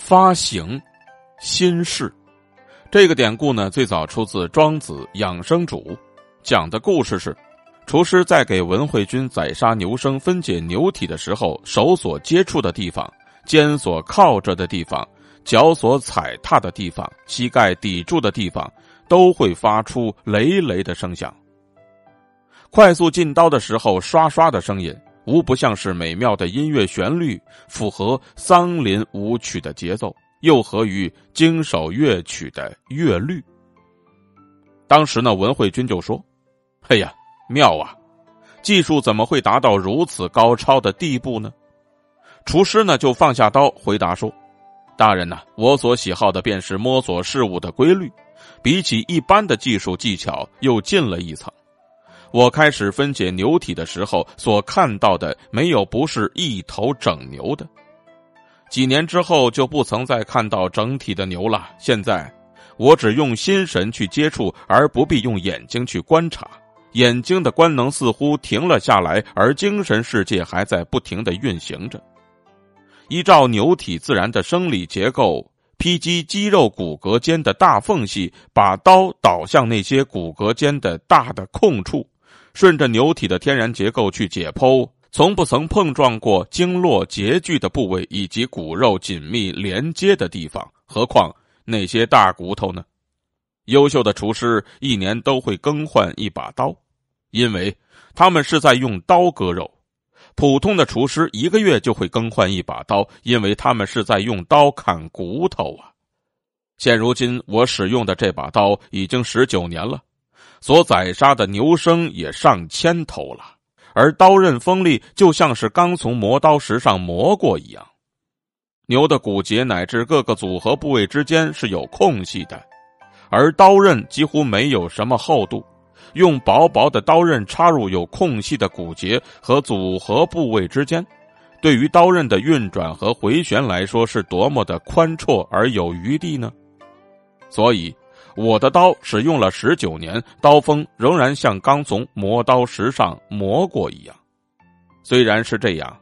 发行心事。这个典故呢，最早出自《庄子养生主》，讲的故事是：厨师在给文惠君宰杀牛生、分解牛体的时候，手所接触的地方、肩所靠着的地方、脚所踩踏的地方、膝盖抵住的地方，都会发出雷雷的声响。快速进刀的时候，刷刷的声音，无不像是美妙的音乐旋律，符合桑林舞曲的节奏。又合于经手乐曲的乐律。当时呢，文慧君就说：“哎呀，妙啊！技术怎么会达到如此高超的地步呢？”厨师呢就放下刀，回答说：“大人呐，我所喜好的便是摸索事物的规律，比起一般的技术技巧又进了一层。我开始分解牛体的时候，所看到的没有不是一头整牛的。”几年之后就不曾再看到整体的牛了。现在，我只用心神去接触，而不必用眼睛去观察。眼睛的官能似乎停了下来，而精神世界还在不停的运行着。依照牛体自然的生理结构，劈击肌肉骨骼间的大缝隙，把刀导向那些骨骼间的大的空处，顺着牛体的天然结构去解剖。从不曾碰撞过经络结聚的部位以及骨肉紧密连接的地方，何况那些大骨头呢？优秀的厨师一年都会更换一把刀，因为他们是在用刀割肉；普通的厨师一个月就会更换一把刀，因为他们是在用刀砍骨头啊。现如今我使用的这把刀已经十九年了，所宰杀的牛生也上千头了。而刀刃锋利，就像是刚从磨刀石上磨过一样。牛的骨节乃至各个组合部位之间是有空隙的，而刀刃几乎没有什么厚度。用薄薄的刀刃插入有空隙的骨节和组合部位之间，对于刀刃的运转和回旋来说，是多么的宽绰而有余地呢？所以。我的刀使用了十九年，刀锋仍然像刚从磨刀石上磨过一样。虽然是这样，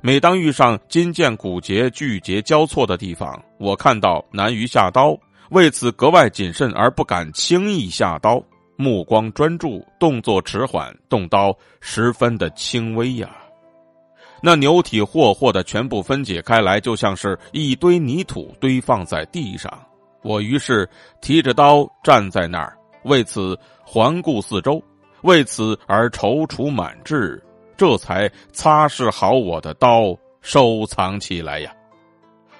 每当遇上金剑骨节聚节交错的地方，我看到难于下刀，为此格外谨慎而不敢轻易下刀，目光专注，动作迟缓，动刀十分的轻微呀。那牛体霍霍的全部分解开来，就像是一堆泥土堆放在地上。我于是提着刀站在那儿，为此环顾四周，为此而踌躇满志，这才擦拭好我的刀，收藏起来呀。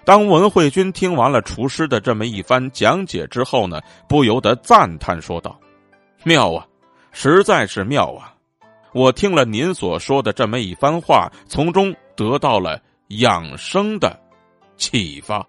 当文慧君听完了厨师的这么一番讲解之后呢，不由得赞叹说道：“妙啊，实在是妙啊！我听了您所说的这么一番话，从中得到了养生的启发。”